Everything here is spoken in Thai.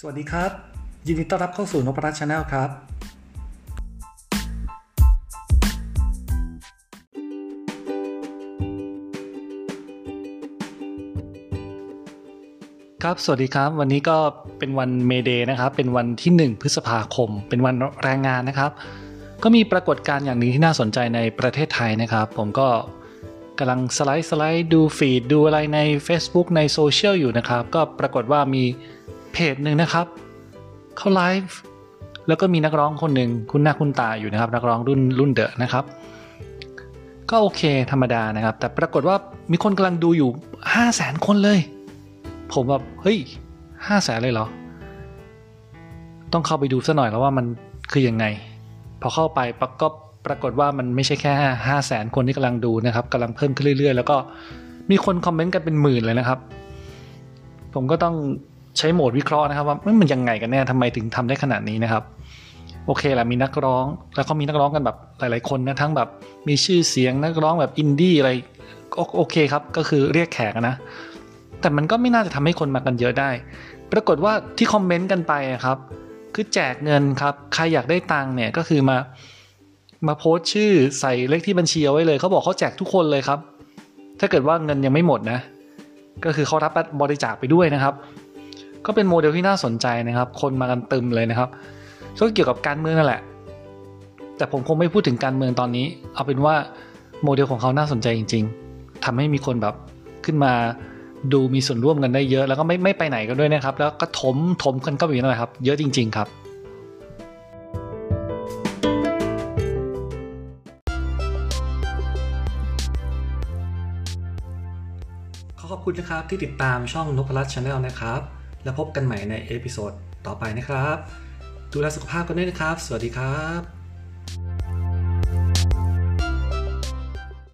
สวัสดีครับ ยินดีต้อนรับเข้าสู่นพรัตน์ Channel ครับ ครับ สวัสดีครับ วันนี้ก็เป็นวัน May Day นะครับ เป็นวันที่ 1 พฤษภาคม เป็นวันแรงงานนะครับ ก็มีปรากฏการณ์อย่างหนึ่งที่น่าสนใจในประเทศไทยนะครับ ผมก็กำลัง slide slide ดู feed ดูอะไรใน Facebook ในโซเชียลอยู่นะครับ ก็ปรากฏว่ามี เพจหนึ่งนะครับเขาไลฟ์แล้วก็มีนักร้องคนหนึ่งคุ้นหน้าคุ้นตาอยู่นะครับ นักร้องรุ่นรุ่นเดอะนะครับ ก็โอเคธรรมดานะครับ แต่ปรากฏว่ามีคนกำลังดูอยู่5 0 0แสนคนเลย ผมแบบเฮ้ยห้าแสนเลยเหรอ ต้องเข้าไปดูซะหน่อยแล้วว่ามันคือยังไง พอเข้าไปก็ปรากฏว่ามันไม่ใช่แค่ห้าแสนคนที่กำลังดูนะครับกำลังเพิ่มขึ้นเรื่อยๆ แล้วก็มีคนคอมเมนต์กันเป็นหมื่นเลยนะครับ ผมก็ต้อง ใช้โหมดวิเคราะห์นะครับว่ามันยังไงกันแน่ทำไมถึงทำได้ขนาดนี้นะครับ โอเคแหละมีนักร้องแล้วก็มีนักร้องกันแบบหลาย ๆ คนนะทั้งแบบมีชื่อเสียงนักร้องแบบอินดี้อะไรโอเคครับก็คือเรียกแขกนะ แต่มันก็ไม่น่าจะทำให้คนมากันเยอะได้ ปรากฏว่าที่คอมเมนต์กันไปครับคือแจกเงินครับ ใครอยากได้ตังค์เนี่ยก็คือมามาโพสต์ชื่อใส่เลขที่บัญชีเอาไว้เลยเขาบอกเขาแจกทุกคนเลยครับ ถ้าเกิดว่าเงินยังไม่หมดนะ ก็คือเขารับบริจาคไปด้วยนะครับ ก็เป็นโมเดลที่น่าสนใจนะครับ คนมากันตึมเลยนะครับก็เกี่ยวกับการเมืองนั่นแหละ แต่ผมคงไม่พูดถึงการเมืองตอนนี้ เอาเป็นว่าโมเดลของเขาน่าสนใจจริง ๆทำให้มีคนแบบขึ้นมาดูมีส่วนร่วมกันได้เยอะ แล้วก็ไม่ไม่ไปไหนกันด้วยนะครับ แล้วก็ถมถมกันก็อยู่นั้นแหละครับ เยอะจริง ๆ ครับขอขอบคุณนะครับที่ติดตามช่องนพรัตน์ Channel นะครับ แล้วพบกันใหม่ใน episode ต่อไปนะครับ ดูแลสุขภาพกันด้วยนะครับ สวัสดีครับ